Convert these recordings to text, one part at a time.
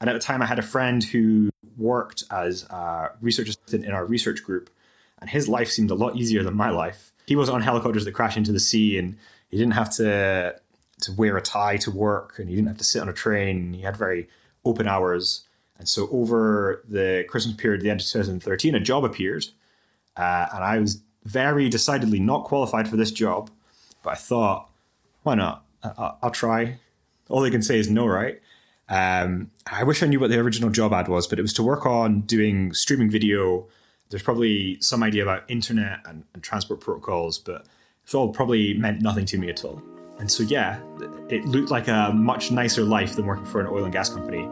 And at the time, I had a friend who worked as a research assistant in our research group, and his life seemed a lot easier than my life. He was on helicopters that crash into the sea, and he didn't have to to wear a tie to work, and he didn't have to sit on a train. He had very open hours, and so over the Christmas period, the end of 2013, a job appeared, uh, and I was very decidedly not qualified for this job, but I thought, why not? I- will try. All they can say is no, right? Um, I wish I knew what the original job ad was, but it was to work on doing streaming video. There's probably some idea about internet and, and transport protocols, but it all probably meant nothing to me at all. And so, yeah, it looked like a much nicer life than working for an oil and gas company.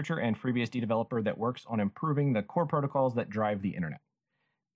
Researcher and FreeBSD developer that works on improving the core protocols that drive the internet.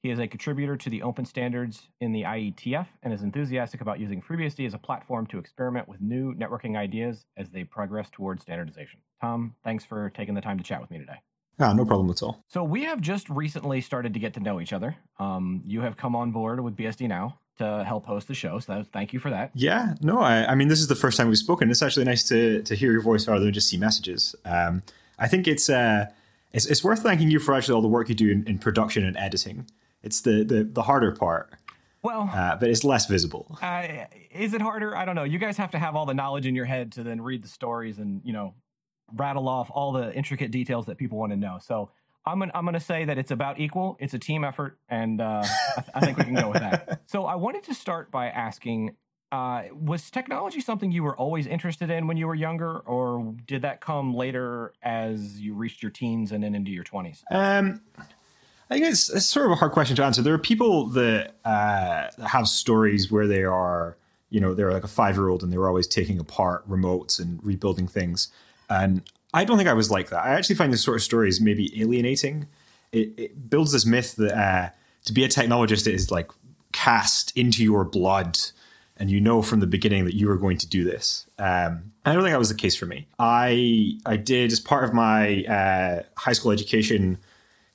He is a contributor to the open standards in the IETF and is enthusiastic about using FreeBSD as a platform to experiment with new networking ideas as they progress towards standardization. Tom, thanks for taking the time to chat with me today. Ah, no problem at all. So we have just recently started to get to know each other. Um, you have come on board with BSD now to help host the show. So thank you for that. Yeah, no, I, I, mean, this is the first time we've spoken. It's actually nice to to hear your voice rather than just see messages. Um, I think it's, uh, it's it's worth thanking you for actually all the work you do in, in production and editing. It's the the, the harder part. Well, uh, but it's less visible. Uh, is it harder? I don't know. You guys have to have all the knowledge in your head to then read the stories and you know rattle off all the intricate details that people want to know. So I'm gonna, I'm gonna say that it's about equal. It's a team effort, and uh, I, th- I, think we can go with that. So I wanted to start by asking: uh, Was technology something you were always interested in when you were younger, or did that come later as you reached your teens and then into your 20s? Um, I think it's, it's, sort of a hard question to answer. There are people that, uh, have stories where they are, you know, they're like a five year old and they were always taking apart remotes and rebuilding things. And I don't think I was like that. I actually find this sort of stories maybe alienating. It, it builds this myth that uh, to be a technologist is like cast into your blood, and you know from the beginning that you are going to do this. Um, I don't think that was the case for me. I I did as part of my uh, high school education.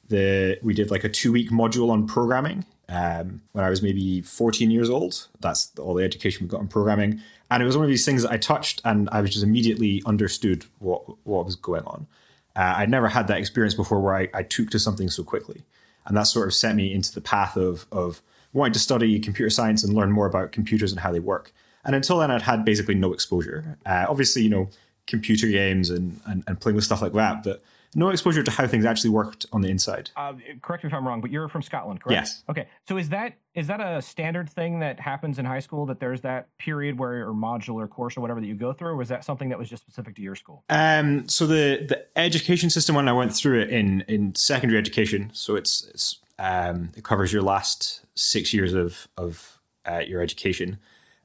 The we did like a two week module on programming um, when I was maybe 14 years old. That's all the education we got on programming. And it was one of these things that I touched and I was just immediately understood what, what was going on. Uh, I'd never had that experience before where I, I took to something so quickly. And that sort of set me into the path of, of wanting to study computer science and learn more about computers and how they work. And until then, I'd had basically no exposure. Uh, obviously, you know, computer games and, and, and playing with stuff like that, but no exposure to how things actually worked on the inside. Uh, correct me if I'm wrong, but you're from Scotland, correct? Yes. Okay. So is that is that a standard thing that happens in high school that there's that period where or module or course or whatever that you go through, or was that something that was just specific to your school? Um, so the the education system when I went through it in in secondary education, so it's, it's um, it covers your last six years of of uh, your education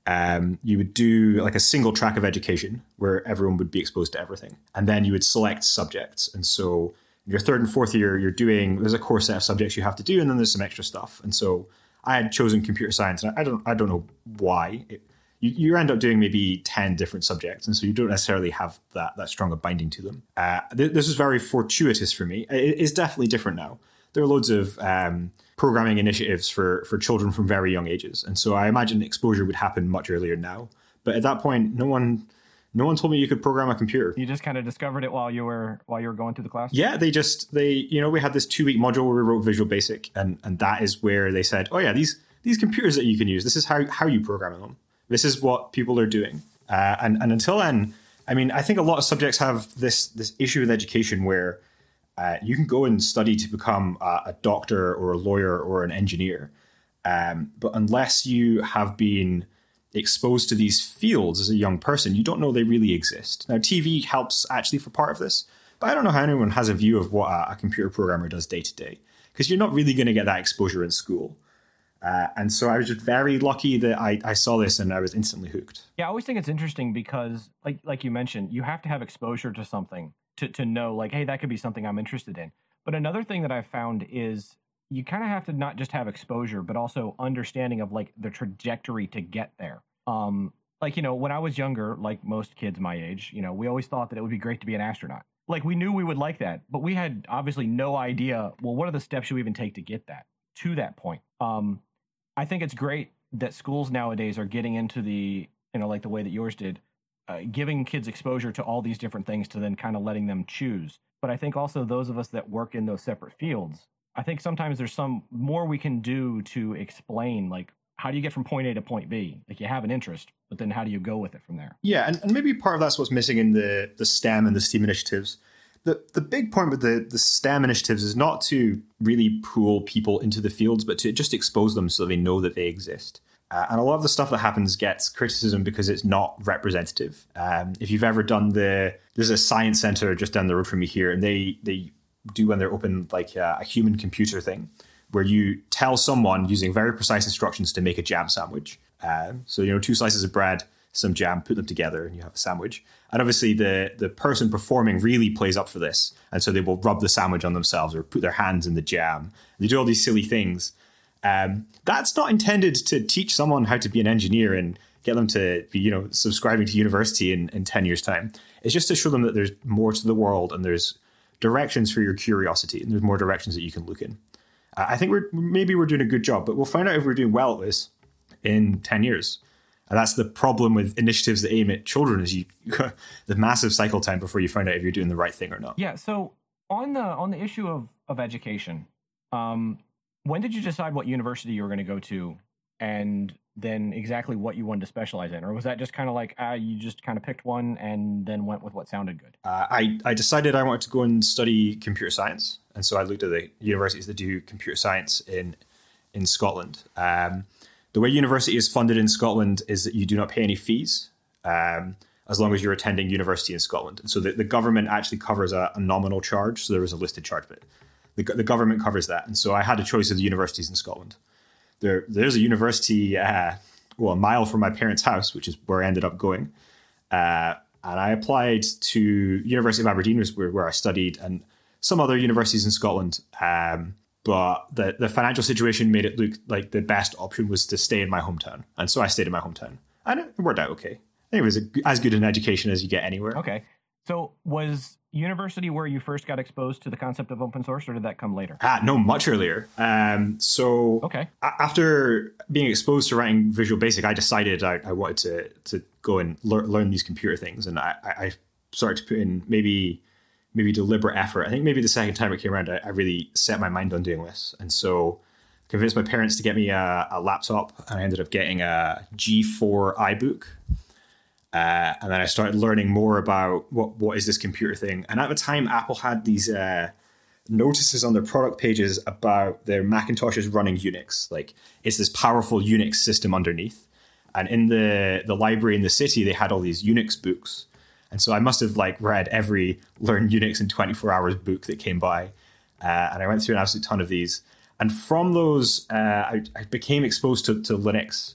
um, you would do like a single track of education where everyone would be exposed to everything. And then you would select subjects. And so your third and fourth year, you're doing, there's a core set of subjects you have to do, and then there's some extra stuff. And so I had chosen computer science, and I don't, I don't know why. It, you, you end up doing maybe 10 different subjects. And so you don't necessarily have that, that strong a binding to them. Uh, th- this was very fortuitous for me. It, it's definitely different now. There are loads of, um, programming initiatives for for children from very young ages. And so I imagine exposure would happen much earlier now. But at that point, no one no one told me you could program a computer. You just kind of discovered it while you were while you were going through the class. Yeah, they just they you know we had this two week module where we wrote Visual Basic, and and that is where they said, oh yeah, these these computers that you can use, this is how how you program them. This is what people are doing. Uh, and and until then, I mean, I think a lot of subjects have this this issue with education where uh, you can go and study to become a, a, doctor or a lawyer or an engineer. Um, but unless you have been exposed to these fields as a young person, you don't know they really exist. Now, TV helps actually for part of this, but I don't know how anyone has a view of what a, a computer programmer does day to day because you're not really going to get that exposure in school. Uh, and so I was just very lucky that I, I saw this and I was instantly hooked. Yeah, I always think it's interesting because, like like you mentioned, you have to have exposure to something to to know like hey that could be something i'm interested in. But another thing that i've found is you kind of have to not just have exposure but also understanding of like the trajectory to get there. Um like you know when i was younger like most kids my age you know we always thought that it would be great to be an astronaut. Like we knew we would like that but we had obviously no idea well what are the steps you even take to get that to that point? Um i think it's great that schools nowadays are getting into the you know like the way that yours did uh, giving kids exposure to all these different things to then kind of letting them choose but i think also those of us that work in those separate fields i think sometimes there's some more we can do to explain like how do you get from point A to point B? Like you have an interest, but then how do you go with it from there? Yeah, and, and maybe part of that's what's missing in the the STEM and the STEAM initiatives. The the big point with the the STEM initiatives is not to really pull people into the fields, but to just expose them so they know that they exist. Uh, and a lot of the stuff that happens gets criticism because it's not representative. Um, if you've ever done the, there's a science center just down the road from me here, and they they do when they're open like a, a human computer thing where you tell someone using very precise instructions to make a jam sandwich. Uh, so you know, two slices of bread, some jam, put them together, and you have a sandwich. And obviously, the the person performing really plays up for this, and so they will rub the sandwich on themselves or put their hands in the jam. They do all these silly things. Um, that's not intended to teach someone how to be an engineer and get them to be, you know, subscribing to university in, in 10 years' time. It's just to show them that there's more to the world and there's directions for your curiosity and there's more directions that you can look in. I think we're maybe we're doing a good job, but we'll find out if we're doing well at this in ten years. And that's the problem with initiatives that aim at children is you the massive cycle time before you find out if you're doing the right thing or not. Yeah. So on the on the issue of of education, um, when did you decide what university you were going to go to, and then exactly what you wanted to specialize in, or was that just kind of like uh, you just kind of picked one and then went with what sounded good? Uh, I I decided I wanted to go and study computer science, and so I looked at the universities that do computer science in in Scotland. Um, the way university is funded in Scotland is that you do not pay any fees um, as long as you're attending university in Scotland. And so the, the government actually covers a, a, nominal charge. So there is a listed charge, but the, the government covers that. And so I had a choice of the universities in Scotland there there's a university uh, well a mile from my parents' house, which is where I ended up going. Uh, and I applied to University of Aberdeen, where, where I studied, and some other universities in Scotland. Um, but the the financial situation made it look like the best option was to stay in my hometown, and so I stayed in my hometown, and it worked out okay. It was a, as good an education as you get anywhere. Okay, so was university where you first got exposed to the concept of open source, or did that come later? Ah, no, much earlier. Um, so okay, after being exposed to writing Visual Basic, I decided I, I wanted to to go and lear, learn these computer things, and I, I, started to put in maybe maybe deliberate effort. I think maybe the second time it came around, I, I really set my mind on doing this, and so convinced my parents to get me a, a laptop, and I ended up getting a G4 iBook uh, and then I started learning more about what what is this computer thing. And at the time, Apple had these uh, notices on their product pages about their Macintoshes running Unix. Like it's this powerful Unix system underneath. And in the the library in the city, they had all these Unix books. And so I must have like read every Learn Unix in 24 hours book that came by. Uh, and I went through an absolute ton of these. And from those, uh, I, I, became exposed to, to Linux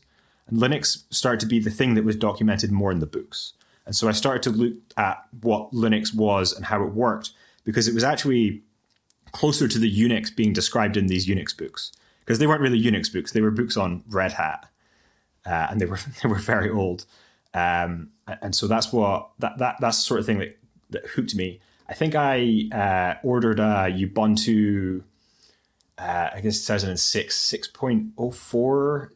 and Linux started to be the thing that was documented more in the books. And so I started to look at what Linux was and how it worked because it was actually closer to the Unix being described in these Unix books because they weren't really Unix books; they were books on Red Hat, uh, and they were they were very old. Um, and so that's what that, that that's the sort of thing that, that hooked me. I think I uh, ordered a Ubuntu, uh, I guess 2006 6.04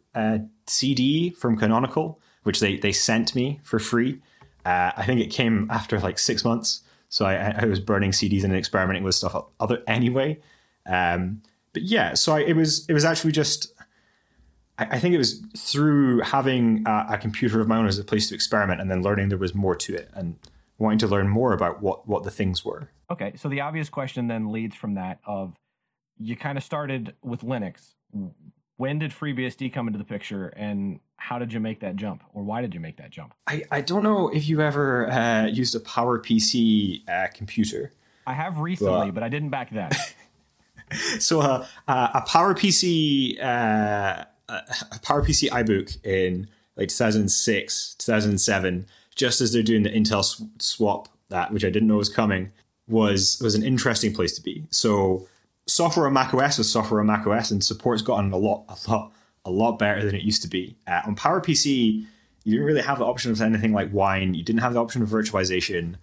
CD from Canonical, which they they sent me for free. Uh, I think it came after like six months, so I, I was burning CDs and experimenting with stuff other anyway. Um, but yeah, so I, it was it was actually just. I, I think it was through having a, a computer of my own as a place to experiment, and then learning there was more to it, and wanting to learn more about what what the things were. Okay, so the obvious question then leads from that of you kind of started with Linux when did FreeBSD come into the picture and how did you make that jump or why did you make that jump? I, I don't know if you ever uh, used a PowerPC uh, computer. I have recently, but, but I didn't back then. so uh, uh, a PowerPC uh, a PowerPC iBook in like 2006, 2007, just as they're doing the Intel swap, that which I didn't know was coming, was was an interesting place to be. So software on macOS is software on macOS, and support's gotten a lot, a lot, a lot better than it used to be. Uh, on PowerPC, you didn't really have the option of anything like wine. You didn't have the option of virtualization.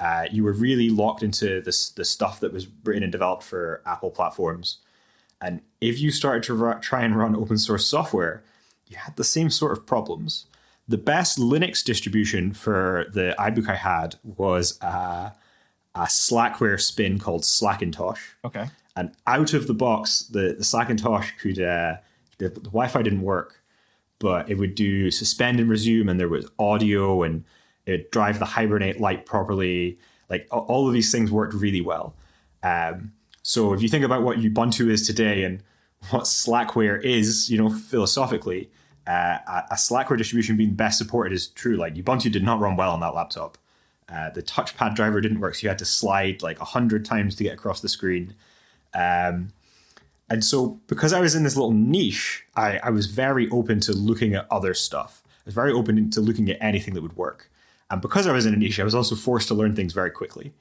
Uh, you were really locked into this the stuff that was written and developed for Apple platforms. And if you started to try and run open source software, you had the same sort of problems. The best Linux distribution for the iBook I had was uh, a Slackware spin called Slackintosh. Okay. And out of the box, the, the could, uh, the, the Wi Fi didn't work, but it would do suspend and resume, and there was audio, and it would drive the Hibernate light properly. Like all of these things worked really well. Um, so if you think about what Ubuntu is today and what Slackware is, you know, philosophically, uh, a Slackware distribution being best supported is true. Like Ubuntu did not run well on that laptop. Uh, the touchpad driver didn't work, so you had to slide like a hundred times to get across the screen. Um, and so, because I was in this little niche, I, I was very open to looking at other stuff. I was very open to looking at anything that would work. And because I was in a niche, I was also forced to learn things very quickly.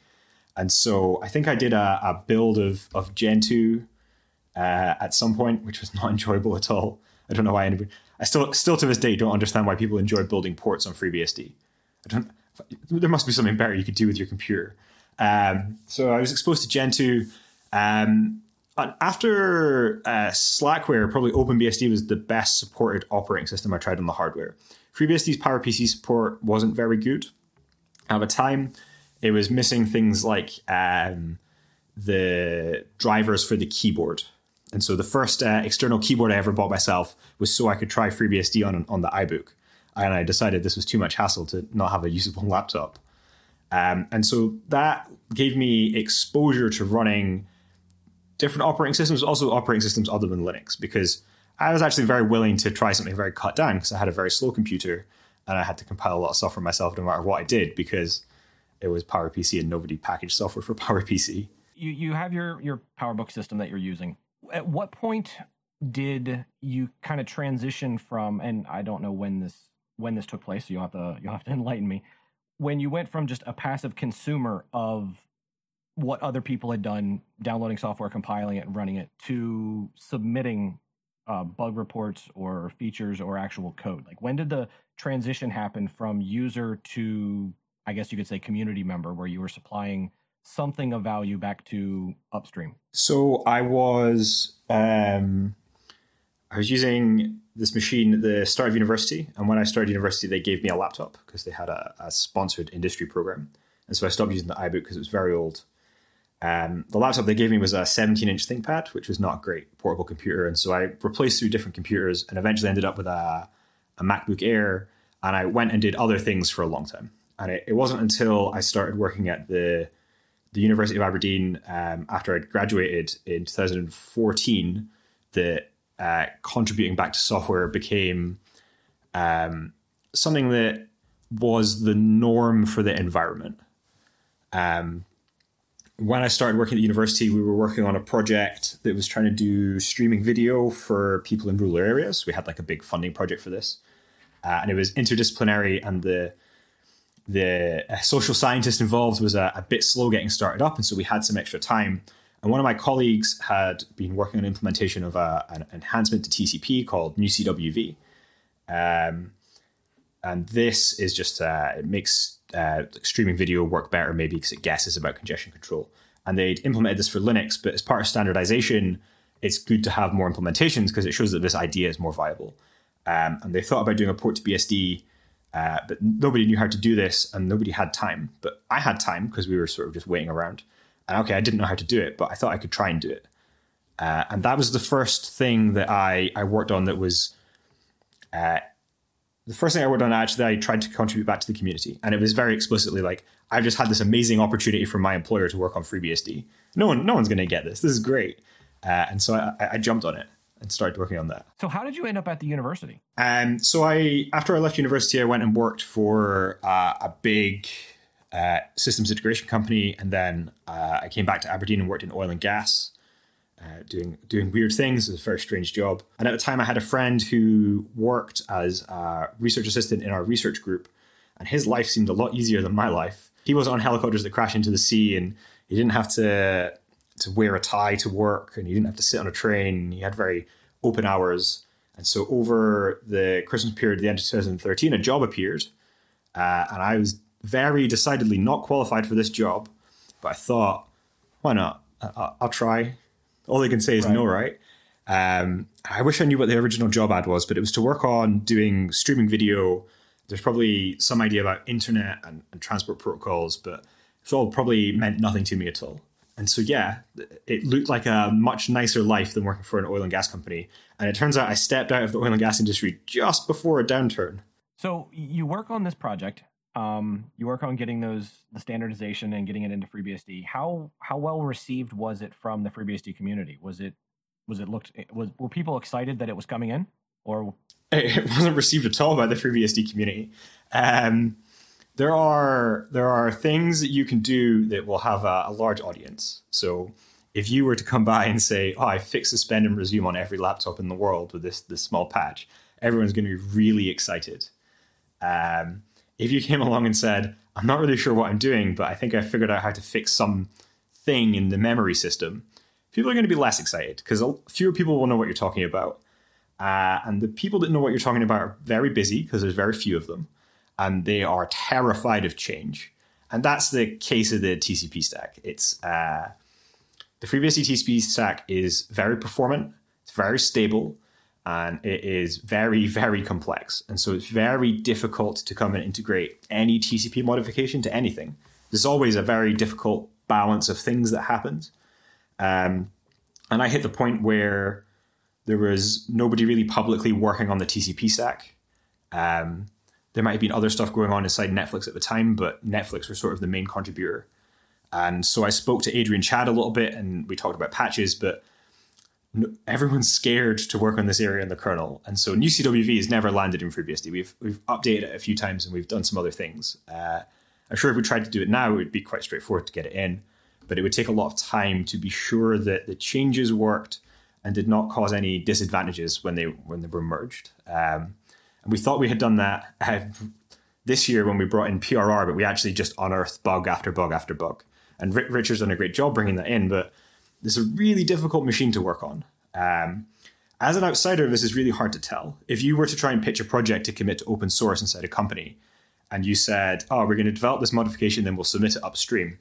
And so, I think I did a, a build of of Gentoo uh, at some point, which was not enjoyable at all. I don't know why anybody. I still, still to this day, don't understand why people enjoy building ports on FreeBSD. I don't. There must be something better you could do with your computer. Um, so I was exposed to Gentoo. Um, after uh, Slackware, probably OpenBSD was the best supported operating system I tried on the hardware. FreeBSD's PowerPC support wasn't very good. At the time, it was missing things like um, the drivers for the keyboard. And so the first uh, external keyboard I ever bought myself was so I could try FreeBSD on, on the iBook. And I decided this was too much hassle to not have a usable laptop. Um, and so that gave me exposure to running different operating systems, also operating systems other than Linux, because I was actually very willing to try something very cut down because I had a very slow computer and I had to compile a lot of software myself no matter what I did because it was PowerPC and nobody packaged software for PowerPC. You you have your your PowerBook system that you're using at what point did you kind of transition from and I don't know when this when this took place, so you'll have to you'll have to enlighten me. When you went from just a passive consumer of what other people had done, downloading software, compiling it, and running it, to submitting uh, bug reports or features or actual code? Like, when did the transition happen from user to, I guess you could say, community member, where you were supplying something of value back to upstream? So I was um, I was using this machine at the start of university, and when I started university, they gave me a laptop because they had a, a, sponsored industry program, and so I stopped using the iBook because it was very old. Um, the laptop they gave me was a 17-inch ThinkPad, which was not a great portable computer, and so I replaced through different computers, and eventually ended up with a, a MacBook Air, and I went and did other things for a long time. And it, it wasn't until I started working at the the University of Aberdeen um, after I graduated in 2014 that uh, contributing back to software became um, something that was the norm for the environment. Um, when I started working at the university, we were working on a project that was trying to do streaming video for people in rural areas. We had like a big funding project for this, uh, and it was interdisciplinary, and the the social scientist involved was a, a, bit slow getting started up, and so we had some extra time. And one of my colleagues had been working on implementation of a, an enhancement to TCP called NewCWV. Um, and this is just uh, it makes uh, streaming video work better, maybe because it guesses about congestion control. And they'd implemented this for Linux, but as part of standardization, it's good to have more implementations because it shows that this idea is more viable. Um, and they thought about doing a port to BSD uh, but nobody knew how to do this and nobody had time. But I had time because we were sort of just waiting around. And okay, I didn't know how to do it, but I thought I could try and do it. Uh, and that was the first thing that I, I worked on that was uh, the first thing I worked on actually I tried to contribute back to the community. And it was very explicitly like, I've just had this amazing opportunity from my employer to work on FreeBSD. No one, no one's going to get this. This is great. Uh, and so I, I jumped on it and started working on that. So how did you end up at the university? Um, so I after I left university, I went and worked for uh, a big uh, systems integration company, and then uh, I came back to Aberdeen and worked in oil and gas. Uh, doing doing weird things. It was a very strange job. And at the time, I had a friend who worked as a research assistant in our research group, and his life seemed a lot easier than my life. He was on helicopters that crash into the sea, and he didn't have to to wear a tie to work and he didn't have to sit on a train. He had very open hours. And so over the Christmas period, the end of 2013, a job appeared, uh, and I was very decidedly not qualified for this job. But I thought, why not? I- will try. All they can say is right. no, right? Um, I wish I knew what the original job ad was, but it was to work on doing streaming video. There's probably some idea about internet and, and transport protocols, but it's all probably meant nothing to me at all. And so, yeah, it looked like a much nicer life than working for an oil and gas company. And it turns out I stepped out of the oil and gas industry just before a downturn. So you work on this project. Um, you work on getting those the standardization and getting it into FreeBSD. How how well received was it from the FreeBSD community? Was it was it looked was were people excited that it was coming in or it wasn't received at all by the FreeBSD community. Um, there are there are things that you can do that will have a, a, large audience. So if you were to come by and say, "Oh, I fix suspend and resume on every laptop in the world with this this small patch," everyone's going to be really excited. Um, if you came along and said, "I'm not really sure what I'm doing, but I think I figured out how to fix some thing in the memory system," people are going to be less excited because fewer people will know what you're talking about. Uh, and the people that know what you're talking about are very busy because there's very few of them, and they are terrified of change. And that's the case of the TCP stack. It's uh, the FreeBSD TCP stack is very performant, it's very stable, and it is very, very complex. And so it's very difficult to come and integrate any TCP modification to anything. There's always a very difficult balance of things that happens. Um, and I hit the point where there was nobody really publicly working on the TCP stack. Um, there might have been other stuff going on inside Netflix at the time, but Netflix were sort of the main contributor. And so I spoke to Adrian Chadd a little bit and we talked about patches, but everyone's scared to work on this area in the kernel. And so NewCWV has never landed in FreeBSD. We've, we've updated it a few times and we've done some other things. Uh, I'm sure if we tried to do it now, it would be quite straightforward to get it in but it would take a lot of time to be sure that the changes worked and did not cause any disadvantages when they when they were merged. Um, and we thought we had done that uh, this year when we brought in PRR, but we actually just unearthed bug after bug after bug. And Richard's done a great job bringing that in, but this is a really difficult machine to work on. Um, as an outsider, this is really hard to tell. If you were to try and pitch a project to commit to open source inside a company, and you said, "Oh, we're going to develop this modification, then we'll submit it upstream,"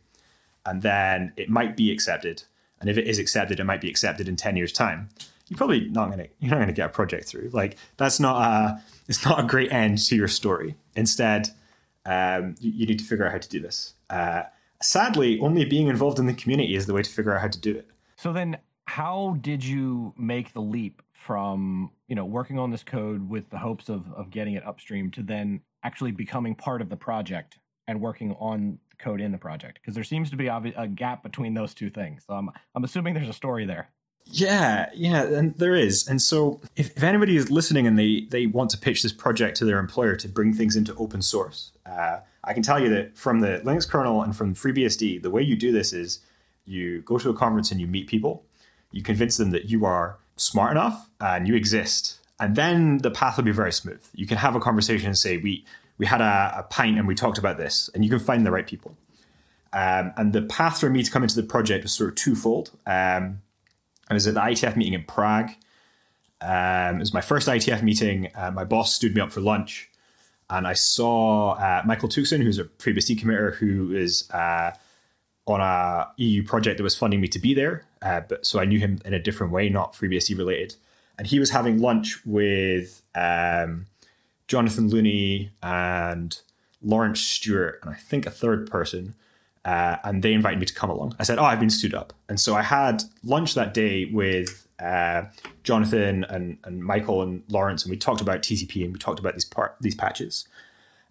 and then it might be accepted. And if it is accepted, it might be accepted in 10 years' time. You're probably not gonna you're not gonna get a project through. Like that's not a it's not a great end to your story. Instead, um, you, you, need to figure out how to do this. Uh, sadly, only being involved in the community is the way to figure out how to do it. So then, how did you make the leap from you know working on this code with the hopes of of getting it upstream to then actually becoming part of the project and working on the code in the project because there seems to be a gap between those two things. So I'm I'm assuming there's a story there. Yeah, yeah, and there is. And so if, if anybody is listening and they they want to pitch this project to their employer to bring things into open source, uh, I can tell you that from the Linux kernel and from FreeBSD, the way you do this is you go to a conference and you meet people, you convince them that you are smart enough and you exist, and then the path will be very smooth. You can have a conversation and say, "We we had a, a pint and we talked about this, and you can find the right people. Um, and the path for me to come into the project was sort of twofold. Um, I was at the IETF meeting in Prague. Um, it was my first IETF meeting. Uh, my boss stood me up for lunch, and I saw uh, Michael Tuxen, who's a FreeBSD committer, who is uh, on a EU project that was funding me to be there. Uh, but so I knew him in a different way, not FreeBSD related. And he was having lunch with um, Jonathan Looney and Lawrence Stewart, and I think a third person. Uh, and they invited me to come along. I said, "Oh, I've been stood up," and so I had lunch that day with uh, Jonathan and, and Michael and Lawrence, and we talked about TCP and we talked about these part these patches.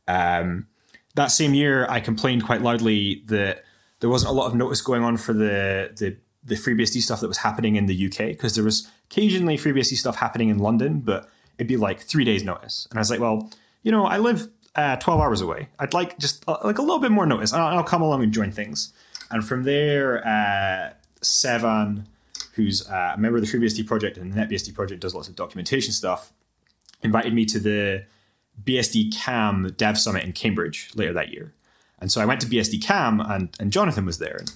Um, that same year, I complained quite loudly that there wasn't a lot of notice going on for the the the FreeBSD stuff that was happening in the UK because there was occasionally FreeBSD stuff happening in London, but it'd be like three days notice. And I was like, well, you know, I live uh, 12 hours away. I'd like just uh, like a little bit more notice. I'll, I'll, come along and join things. And from there, uh, Sevan, who's uh, a member of the FreeBSD project and the NetBSD project, does lots of documentation stuff, invited me to the BSDCam Dev Summit in Cambridge later that year. And so I went to BSDCam and, and Jonathan was there. And,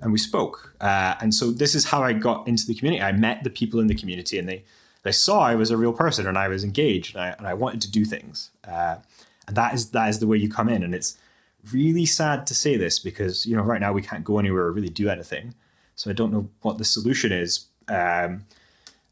and we spoke. Uh, and so this is how I got into the community. I met the people in the community and they they saw I was a real person and I was engaged and I, and I wanted to do things. Uh, and that is that is the way you come in. And it's really sad to say this because you know right now we can't go anywhere or really do anything. So I don't know what the solution is. Um,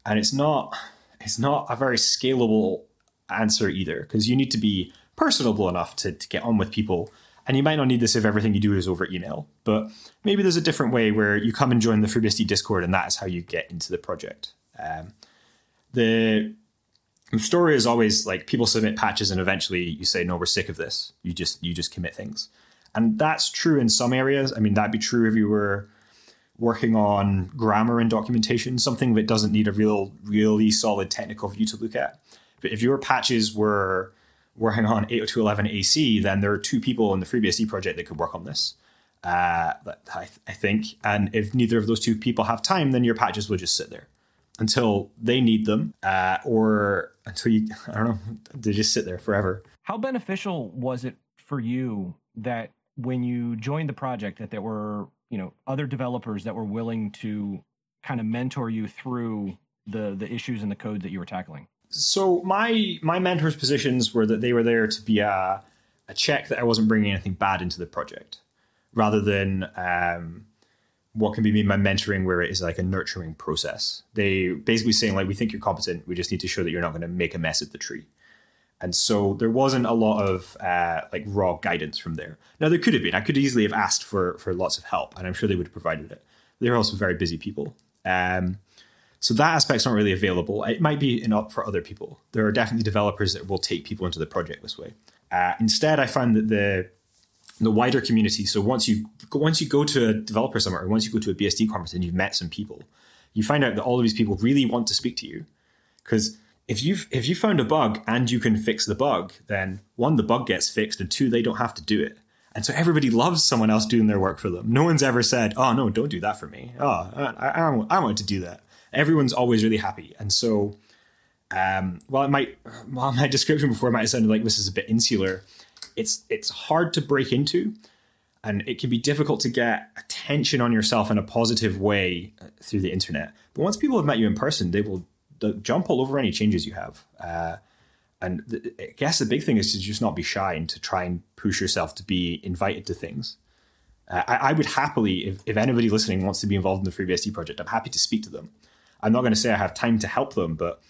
and it's not it's not a very scalable answer either because you need to be personable enough to, to get on with people and you might not need this if everything you do is over email, but maybe there's a different way where you come and join the FreeBSD Discord, and that is how you get into the project. Um, the story is always like people submit patches, and eventually you say, "No, we're sick of this." You just you just commit things, and that's true in some areas. I mean, that'd be true if you were working on grammar and documentation, something that doesn't need a real really solid technical view to look at. But if your patches were working on 802.11 AC, then there are two people in the FreeBSD project that could work on this. Uh, I, I think. And if neither of those two people have time, then your patches will just sit there until they need them uh, or until you, I don't know, they just sit there forever. How beneficial was it for you that when you joined the project that there were, you know, other developers that were willing to kind of mentor you through the the issues and the code that you were tackling? So my my mentors' positions were that they were there to be a, a check that I wasn't bringing anything bad into the project, rather than um, what can be mean by mentoring, where it is like a nurturing process. They basically saying like, we think you're competent, we just need to show that you're not going to make a mess of the tree. And so there wasn't a lot of uh, like raw guidance from there. Now there could have been. I could easily have asked for for lots of help, and I'm sure they would have provided it. They're also very busy people. Um, so that aspect's not really available. It might be enough for other people. There are definitely developers that will take people into the project this way. Uh, instead, I find that the the wider community. So once you once you go to a developer summit or once you go to a BSD conference and you've met some people, you find out that all of these people really want to speak to you. Because if you've if you found a bug and you can fix the bug, then one the bug gets fixed, and two they don't have to do it. And so everybody loves someone else doing their work for them. No one's ever said, "Oh no, don't do that for me." Oh, I, I, I want to do that everyone's always really happy. And so, um, while it might, while my description before might have sounded like this is a bit insular, it's it's hard to break into, and it can be difficult to get attention on yourself in a positive way uh, through the internet. But once people have met you in person, they will jump all over any changes you have. Uh, and I guess the big thing is to just not be shy and to try and push yourself to be invited to things. Uh, I, I, would happily, if, if anybody listening wants to be involved in the FreeBSD project, I'm happy to speak to them. I'm not going to say I have time to help them, but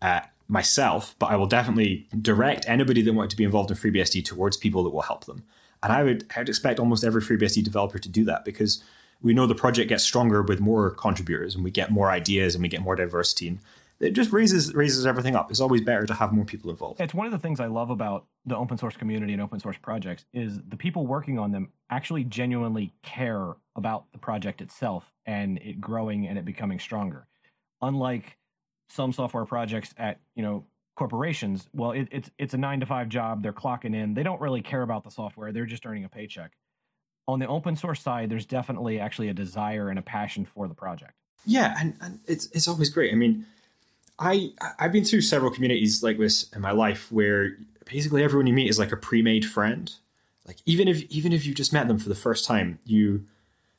uh, myself, but I will definitely direct anybody that want to be involved in FreeBSD towards people that will help them. And I would, I would expect almost every FreeBSD developer to do that because we know the project gets stronger with more contributors and we get more ideas and we get more diversity. And it just raises raises everything up. It's always better to have more people involved. It's one of the things I love about the open source community and open source projects is the people working on them actually genuinely care about the project itself and it growing and it becoming stronger unlike some software projects at you know corporations well it, it's it's a nine to five job. They're clocking in. They don't really care about the software. They're just earning a paycheck. On the open source side there's definitely actually a desire and a passion for the project. Yeah and, and it's it's always great. I mean i i've been through several communities like this in my life where basically everyone you meet is like a pre-made friend. Like even if even if you just met them for the first time you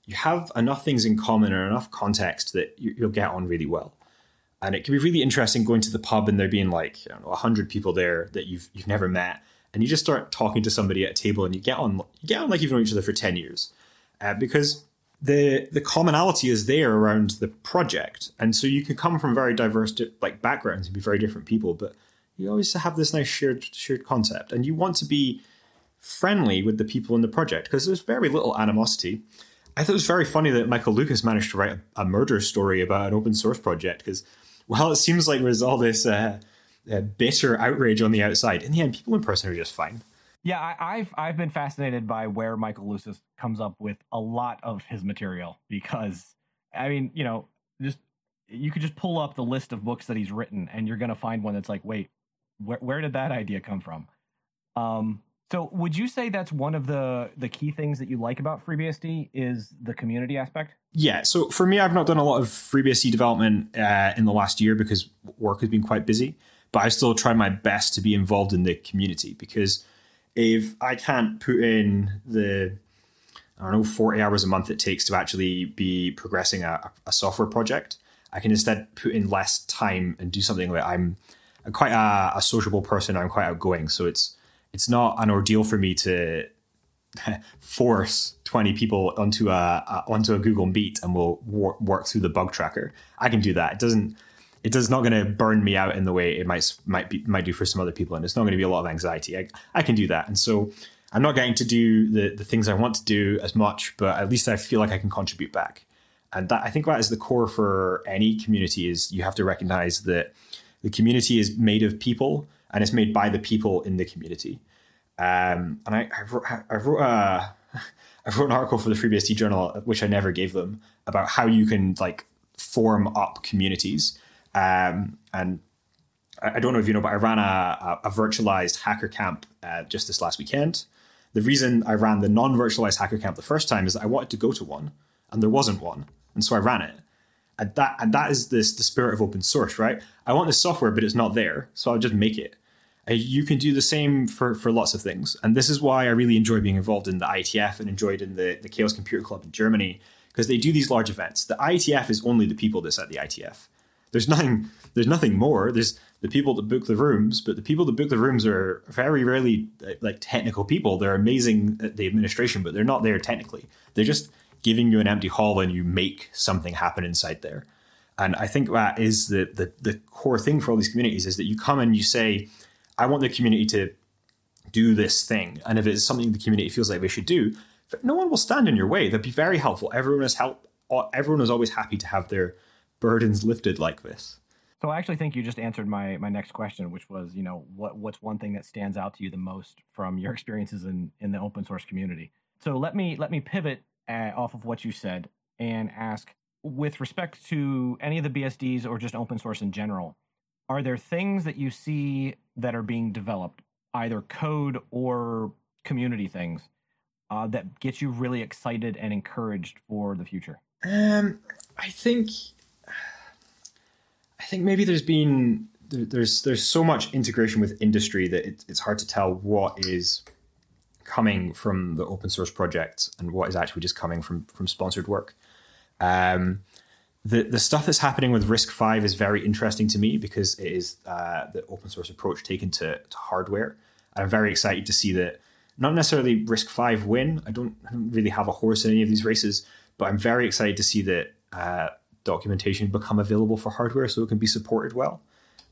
you have enough things in common or enough context that you, will get on really well. And it can be really interesting going to the pub and there being like don't know, hundred people there that you've you've never met, and you just start talking to somebody at a table and you get on you get on like you've known each other for ten years, uh, because the the commonality is there around the project, and so you can come from very diverse like backgrounds and be very different people, but you always have this nice shared shared concept, and you want to be friendly with the people in the project because there's very little animosity. I thought it was very funny that Michael Lucas managed to write a, murder story about an open source project because, while it seems like there's all this uh, uh, bitter outrage on the outside. In the end, people in person are just fine. Yeah, I, have I've been fascinated by where Michael Lucas comes up with a lot of his material because, I mean, you know, just you could just pull up the list of books that he's written and you're going to find one that's like, wait, where where did that idea come from? Um, so, would you say that's one of the the key things that you like about FreeBSD is the community aspect? Yeah. So for me, I've not done a lot of FreeBSD development uh, in the last year because work has been quite busy. But I still try my best to be involved in the community because if I can't put in the I don't know forty hours a month it takes to actually be progressing a, a software project, I can instead put in less time and do something like I'm, I'm quite a, a sociable person. I'm quite outgoing, so it's it's not an ordeal for me to force 20 people onto a, a, onto a Google Meet and we'll wor- work through the bug tracker. I can do that. It doesn't it does not going to burn me out in the way it might might be might do for some other people and it's not going to be a lot of anxiety. I, I can do that. And so I'm not getting to do the the things I want to do as much, but at least I feel like I can contribute back. And that I think that is the core for any community is you have to recognize that the community is made of people and it's made by the people in the community. Um, and I, I wrote, I wrote, a, I wrote an article for the FreeBSD journal, which I never gave them, about how you can like form up communities. Um, and I, I don't know if you know, but I ran a, a, a virtualized hacker camp uh, just this last weekend. The reason I ran the non-virtualized hacker camp the first time is that I wanted to go to one, and there wasn't one, and so I ran it. And that and that is this the spirit of open source, right? I want this software, but it's not there, so I'll just make it. Uh, you can do the same for, for lots of things. And this is why I really enjoy being involved in the IETF and enjoyed in the, the Chaos Computer Club in Germany, because they do these large events. The IETF is only the people that's at the IETF. There's nothing there's nothing more. There's the people that book the rooms, but the people that book the rooms are very rarely like technical people. They're amazing at the administration, but they're not there technically. They're just giving you an empty hall and you make something happen inside there. And I think that is the, the the core thing for all these communities is that you come and you say, I want the community to do this thing. And if it's something the community feels like they should do, no one will stand in your way. That'd be very helpful. Everyone is help. Everyone is always happy to have their burdens lifted like this. So I actually think you just answered my my next question, which was, you know, what what's one thing that stands out to you the most from your experiences in in the open source community? So let me let me pivot uh, off of what you said and ask, with respect to any of the BSDs or just open source in general, are there things that you see that are being developed, either code or community things, uh, that get you really excited and encouraged for the future? Um, I think, I think maybe there's been there's there's so much integration with industry that it, it's hard to tell what is coming from the open source projects and what is actually just coming from from sponsored work. Um, the the stuff that's happening with RISC-V is very interesting to me because it is uh, the open source approach taken to, to hardware. I'm very excited to see that not necessarily RISC-V win. I don't, I don't really have a horse in any of these races, but I'm very excited to see that uh, documentation become available for hardware so it can be supported well.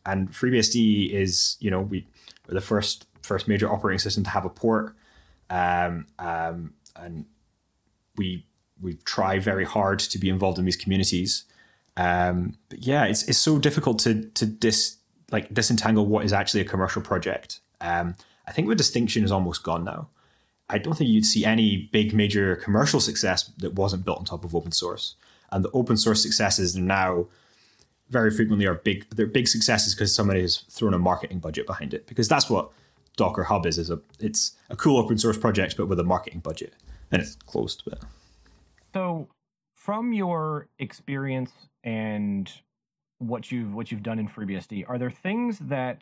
And FreeBSD is, you know, we we're the first first major operating system to have a port, um, um, and we we try very hard to be involved in these communities. Um, but yeah, it's it's so difficult to to dis like disentangle what is actually a commercial project. Um, I think the distinction is almost gone now. I don't think you'd see any big major commercial success that wasn't built on top of open source. And the open source successes are now very frequently are big. They're big successes because somebody has thrown a marketing budget behind it. Because that's what Docker Hub is. Is a it's a cool open source project, but with a marketing budget, and it's closed. But so, from your experience and what you've what you've done in FreeBSD, are there things that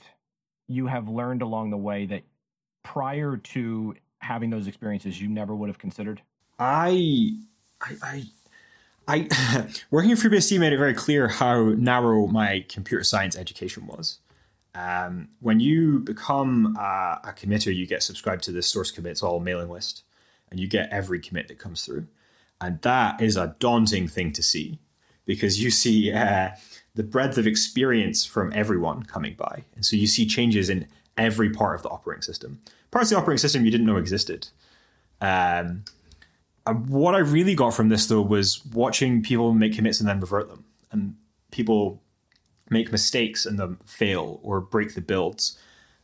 you have learned along the way that prior to having those experiences you never would have considered? I, I, I, I working in FreeBSD made it very clear how narrow my computer science education was. Um, when you become a, a committer, you get subscribed to the source commits all mailing list, and you get every commit that comes through. And that is a daunting thing to see because you see uh, the breadth of experience from everyone coming by. And so you see changes in every part of the operating system. Parts of the operating system you didn't know existed. Um, and what I really got from this, though, was watching people make commits and then revert them. And people make mistakes and then fail or break the builds.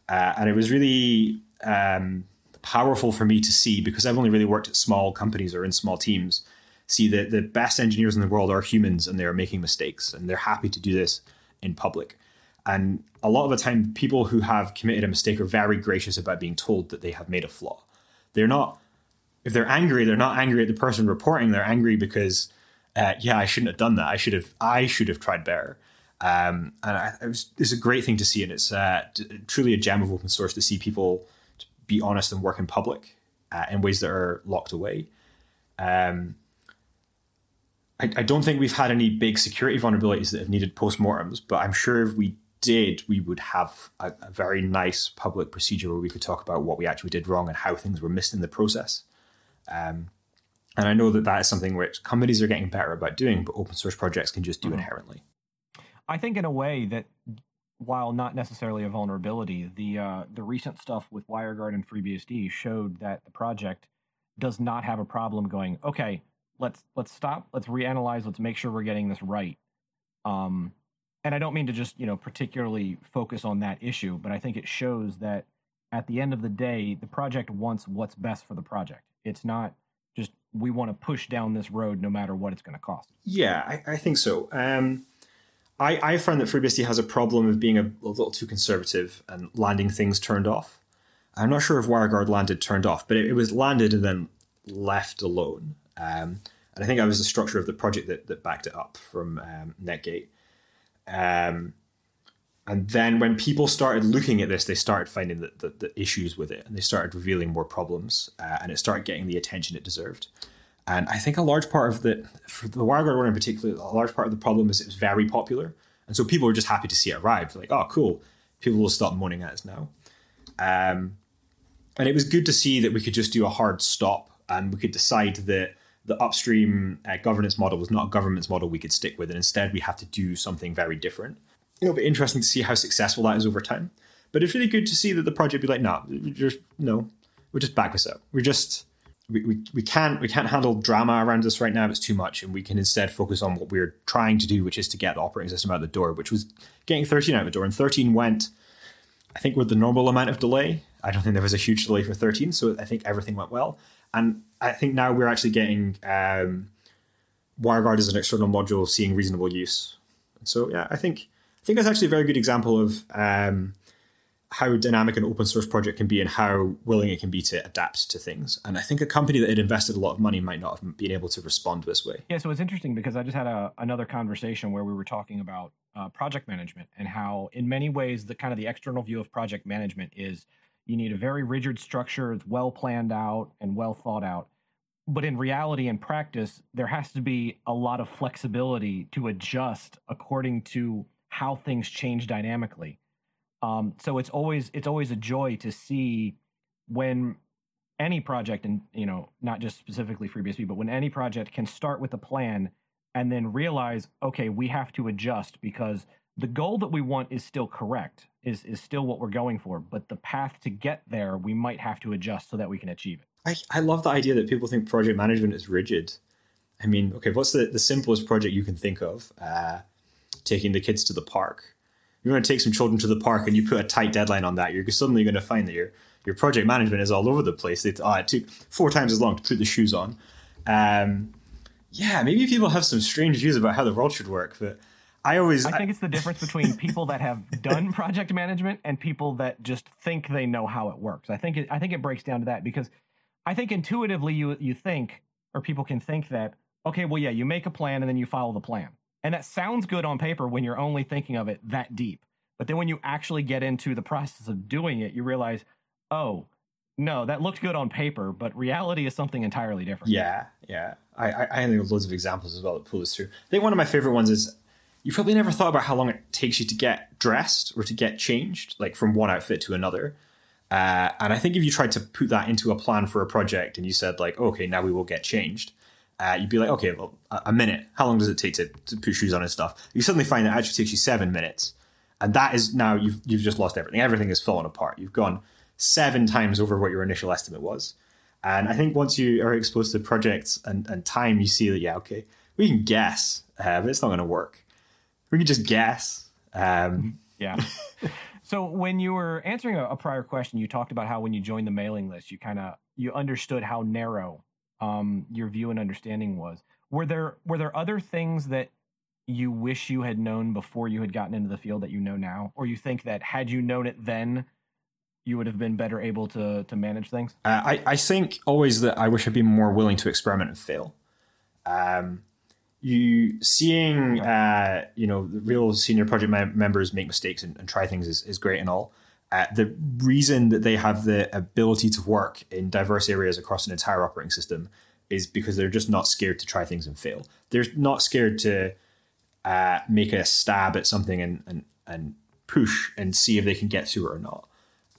Uh, and it was really um, powerful for me to see because I've only really worked at small companies or in small teams. See that the best engineers in the world are humans and they're making mistakes and they're happy to do this in public. And a lot of the time, people who have committed a mistake are very gracious about being told that they have made a flaw. They're not, if they're angry, they're not angry at the person reporting. They're angry because, uh, yeah, I shouldn't have done that. I should have, I should have tried better. Um, and I, it was, it's a great thing to see, and it's uh, truly a gem of open source to see people be honest and work in public uh, in ways that are locked away. Um, I, I don't think we've had any big security vulnerabilities that have needed postmortems, but I'm sure if we did, we would have a, a, very nice public procedure where we could talk about what we actually did wrong and how things were missed in the process. Um, and I know that that is something which companies are getting better about doing, but open source projects can just do mm-hmm. inherently. I think in a way that while not necessarily a vulnerability, the uh, the recent stuff with WireGuard and FreeBSD showed that the project does not have a problem going. Okay, let's let's stop. Let's reanalyze. Let's make sure we're getting this right. Um, and I don't mean to just you know particularly focus on that issue, but I think it shows that at the end of the day, the project wants what's best for the project. It's not just we want to push down this road no matter what it's going to cost. Yeah, I, I think so. Um, I, I find that FreeBSD has a problem of being a, a, little too conservative and landing things turned off. I'm not sure if WireGuard landed turned off, but it, it was landed and then left alone. Um, and I think that was the structure of the project that, that backed it up from um, Netgate. Um, and then when people started looking at this, they started finding the, the, the issues with it and they started revealing more problems uh, and it started getting the attention it deserved. And I think a large part of the, for the WireGuard one in particular, a large part of the problem is it was very popular. And so people were just happy to see it arrive. Like, oh, cool. People will stop moaning at us now. Um, and it was good to see that we could just do a hard stop and we could decide that the upstream uh, governance model was not a governance model we could stick with. And instead, we have to do something very different it'll be interesting to see how successful that is over time. But it's really good to see that the project be like, no, we just no, we're just back this up. We're just we, we, can't we can't handle drama around this right now. It's too much, and we can instead focus on what we're trying to do, which is to get the operating system out the door, which was getting 13 out the door. And 13 went, I think, with the normal amount of delay. I don't think there was a huge delay for 13, so I think everything went well. And I think now we're actually getting um, WireGuard as an external module seeing reasonable use. And so yeah, I think I think that's actually a very good example of um, how dynamic an open source project can be and how willing it can be to adapt to things. And I think a company that had invested a lot of money might not have been able to respond this way. Yeah, so it's interesting because I just had a, another conversation where we were talking about uh, project management and how, in many ways, the kind of the external view of project management is you need a very rigid structure, it's well planned out and well thought out. But in reality and practice, there has to be a lot of flexibility to adjust according to how things change dynamically. Um, so it's always it's always a joy to see when any project, and you know, not just specifically FreeBSD, but when any project can start with a plan and then realize, okay, we have to adjust because the goal that we want is still correct, is is still what we're going for, but the path to get there we might have to adjust so that we can achieve it. I, I love the idea that people think project management is rigid. I mean, okay, what's the, the simplest project you can think of? Uh, taking the kids to the park. You're going to take some children to the park and you put a tight deadline on that, you're suddenly going to find that your your project management is all over the place. It, oh, it took four times as long to put the shoes on. Um, yeah, maybe people have some strange views about how the world should work, but I always I think it's the difference between people that have done project management and people that just think they know how it works. I think it, I think it breaks down to that because I think intuitively you you think or people can think that okay, well yeah, you make a plan and then you follow the plan. And that sounds good on paper when you're only thinking of it that deep. But then when you actually get into the process of doing it, you realize, oh, no, that looked good on paper, but reality is something entirely different. Yeah, yeah. I, I, I think loads of examples as well that pull this through. I think one of my favorite ones is you probably never thought about how long it takes you to get dressed or to get changed, like from one outfit to another. Uh, and I think if you tried to put that into a plan for a project and you said like, okay, now we will get changed, uh, you'd be like, okay, well, a minute. How long does it take to, to put shoes on and stuff? You suddenly find that it actually takes you seven minutes, and that is now you've you've just lost everything. Everything has fallen apart. You've gone seven times over what your initial estimate was. And I think once you are exposed to projects and, and time, you see that yeah, okay, we can guess, uh, but it's not going to work. We can just guess. Um, yeah. so when you were answering a, a prior question, you talked about how when you joined the mailing list, you kind of you understood how narrow um, your view and understanding was. Were there were there other things that you wish you had known before you had gotten into the field that you know now, or you think that had you known it then, you would have been better able to to manage things? Uh, I I think always that I wish I'd been more willing to experiment and fail. Um, you seeing uh, you know the real senior project members make mistakes and, and try things is, is great and all. Uh, the reason that they have the ability to work in diverse areas across an entire operating system is because they're just not scared to try things and fail. They're not scared to uh, make a stab at something and, and, and push and see if they can get through it or not.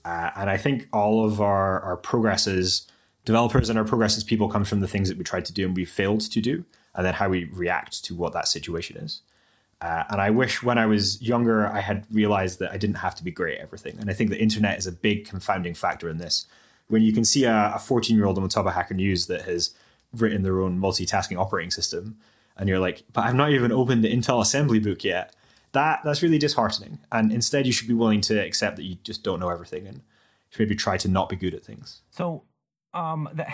Uh, and I think all of our, our progress as developers and our progress as people comes from the things that we tried to do and we failed to do, and then how we react to what that situation is. Uh, and I wish when I was younger, I had realized that I didn't have to be great at everything. And I think the internet is a big confounding factor in this. When you can see a 14 year old on top of Hacker News that has written their own multitasking operating system, and you're like, but I've not even opened the Intel assembly book yet. That that's really disheartening. And instead, you should be willing to accept that you just don't know everything and maybe try to not be good at things. So, um, that,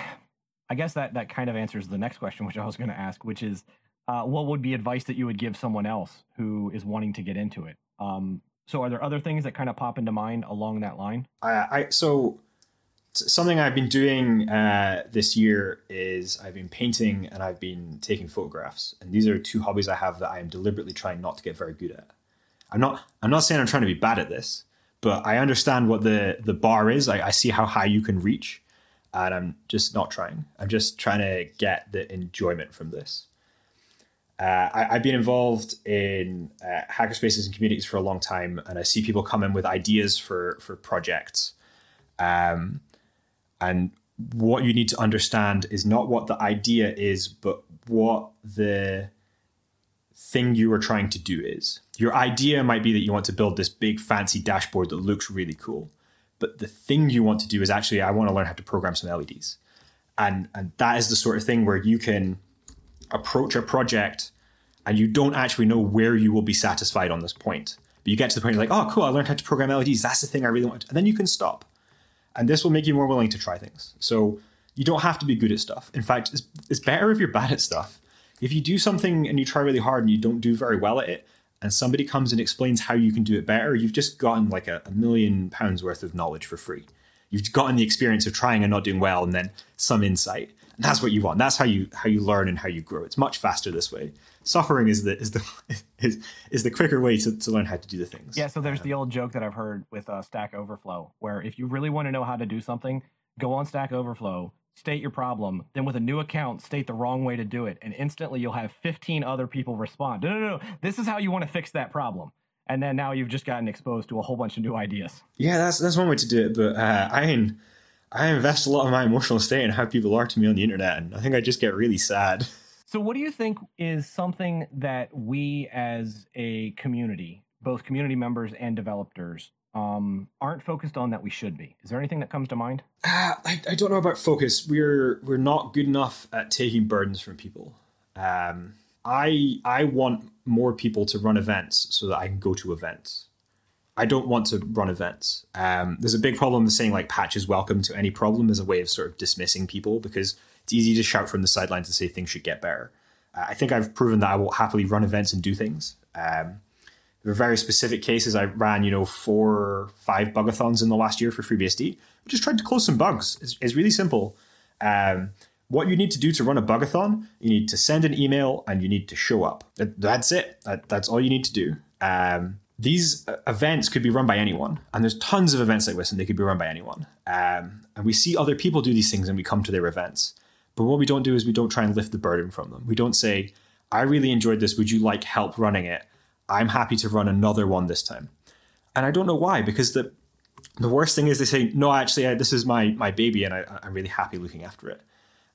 I guess that that kind of answers the next question, which I was going to ask, which is, uh, what would be advice that you would give someone else who is wanting to get into it? Um, so, are there other things that kind of pop into mind along that line? I, I so something I've been doing uh, this year is I've been painting and I've been taking photographs, and these are two hobbies I have that I am deliberately trying not to get very good at. I'm not. I'm not saying I'm trying to be bad at this, but I understand what the the bar is. I, I see how high you can reach, and I'm just not trying. I'm just trying to get the enjoyment from this. Uh, I, have been involved in uh, hackerspaces and communities for a long time, and I see people come in with ideas for for projects. Um, and what you need to understand is not what the idea is, but what the thing you are trying to do is. Your idea might be that you want to build this big fancy dashboard that looks really cool. But the thing you want to do is actually, I want to learn how to program some LEDs. And, and that is the sort of thing where you can approach a project and you don't actually know where you will be satisfied on this point. But you get to the point, you're like, oh, cool, I learned how to program LEDs. That's the thing I really want. And then you can stop. And this will make you more willing to try things. So you don't have to be good at stuff. In fact, it's, it's better if you're bad at stuff. If you do something and you try really hard and you don't do very well at it, and somebody comes and explains how you can do it better, you've just gotten like a, a million pounds worth of knowledge for free. You've gotten the experience of trying and not doing well, and then some insight. And that's what you want. That's how you how you learn and how you grow. It's much faster this way. Suffering is the is the is, is the quicker way to, to learn how to do the things. Yeah. So there's the old joke that I've heard with uh, Stack Overflow, where if you really want to know how to do something, go on Stack Overflow, state your problem, then with a new account, state the wrong way to do it, and instantly you'll have 15 other people respond. No, no, no. This is how you want to fix that problem. And then now you've just gotten exposed to a whole bunch of new ideas. Yeah, that's that's one way to do it. But uh, I mean I invest a lot of my emotional state in how people are to me on the internet, and I think I just get really sad. So, what do you think is something that we as a community, both community members and developers, um, aren't focused on that we should be? Is there anything that comes to mind? Uh, I, I don't know about focus. We're we're not good enough at taking burdens from people. Um, I I want more people to run events so that I can go to events. I don't want to run events. Um, there's a big problem with saying like patch is welcome to any problem as a way of sort of dismissing people because it's easy to shout from the sidelines and say things should get better. Uh, I think I've proven that I will happily run events and do things. Um, there very specific cases. I ran, you know, four, five bugathons in the last year for FreeBSD. We just tried to close some bugs. It's, it's really simple. Um, what you need to do to run a bugathon, you need to send an email and you need to show up. That's it. That, that's all you need to do. Um, these uh, events could be run by anyone, and there's tons of events like this, and they could be run by anyone. Um, and we see other people do these things, and we come to their events. But what we don't do is we don't try and lift the burden from them. We don't say, "I really enjoyed this. Would you like help running it? I'm happy to run another one this time." And I don't know why, because the the worst thing is they say, "No, actually, I, this is my my baby, and I, am really happy looking after it."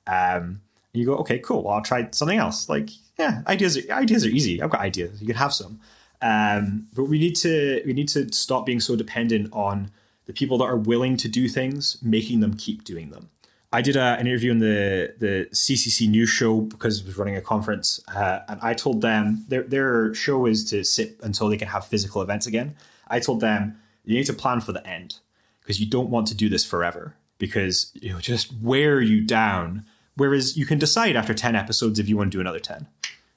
Um, and you go, "Okay, cool. Well, I'll try something else." Like, yeah, ideas are, ideas are easy. I've got ideas. You can have some. Um, but we need to we need to stop being so dependent on the people that are willing to do things, making them keep doing them. I did a, an interview in the the CCC News show because I was running a conference, uh, and I told them their their show is to sit until they can have physical events again. I told them you need to plan for the end because you don't want to do this forever because it'll just wear you down. Whereas you can decide after ten episodes if you want to do another ten.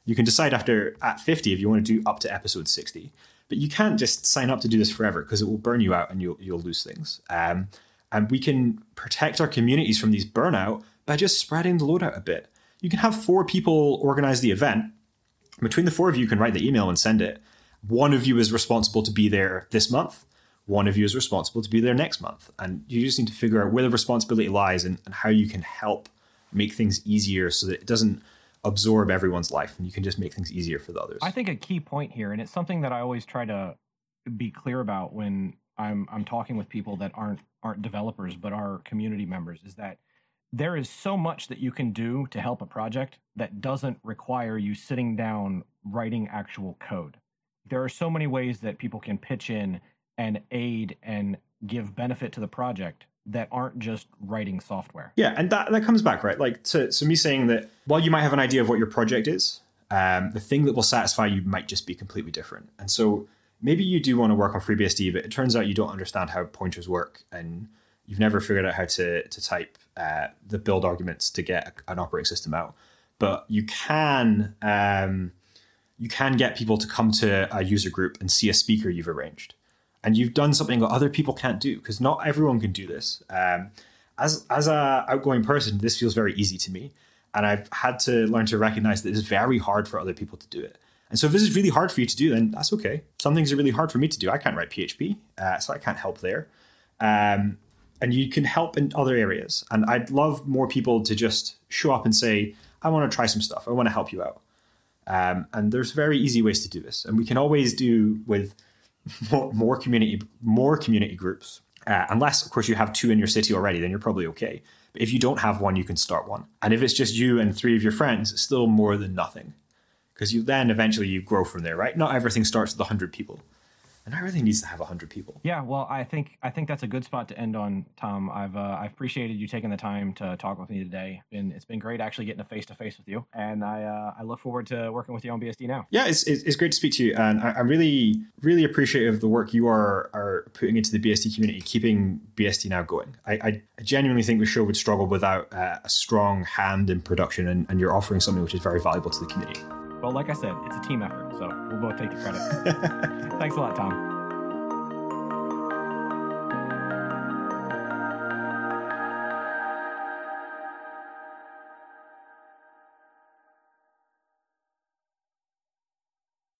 You can decide after at 50 if you want to do up to episode 60. But you can't just sign up to do this forever because it will burn you out and you'll you'll lose things. Um, and we can protect our communities from these burnout by just spreading the load out a bit. You can have four people organize the event. Between the four of you, you can write the email and send it. One of you is responsible to be there this month. One of you is responsible to be there next month. And you just need to figure out where the responsibility lies and, and how you can help make things easier so that it doesn't absorb everyone's life and you can just make things easier for the others. I think a key point here, and it's something that I always try to be clear about when I'm I'm talking with people that aren't aren't developers but are community members, is that there is so much that you can do to help a project that doesn't require you sitting down writing actual code. There are so many ways that people can pitch in and aid and give benefit to the project that aren't just writing software. Yeah, and that, that comes back, right? Like to, me saying that while you might have an idea of what your project is, um, the thing that will satisfy you might just be completely different. And so maybe you do want to work on FreeBSD, but it turns out you don't understand how pointers work and you've never figured out how to, to type uh, the build arguments to get an operating system out. But you can um, you can get people to come to a user group and see a speaker you've arranged and you've done something that other people can't do because not everyone can do this. Um, as as a outgoing person, this feels very easy to me, and I've had to learn to recognize that it's very hard for other people to do it. And so, if this is really hard for you to do, then that's okay. Some things are really hard for me to do. I can't write PHP, uh, so I can't help there. Um, and you can help in other areas. And I'd love more people to just show up and say, "I want to try some stuff. I want to help you out." Um, and there's very easy ways to do this, and we can always do with more, more community more community groups. Uh, unless, of course, you have two in your city already, then you're probably okay. But if you don't have one, you can start one. And if it's just you and three of your friends, it's still more than nothing. Because you then eventually you grow from there, right? Not everything starts with 100 people. And everything needs to have 100 people. Yeah well i think i think that's a good spot to end on tom. I've uh, i've appreciated you taking the time to talk with me today. And it's been great actually getting a face to face with you. And i uh, i look forward to working with you on bsd now. Yeah it's, it's, great to speak to you. And I, am really really appreciative of the work you are are putting into the bsd community keeping bsd now going. I, I genuinely think the show would struggle without uh, a strong hand in production and, and you're offering something which is very valuable to the community well, like I said, it's a team effort, so we'll both take the credit. Thanks a lot, Tom.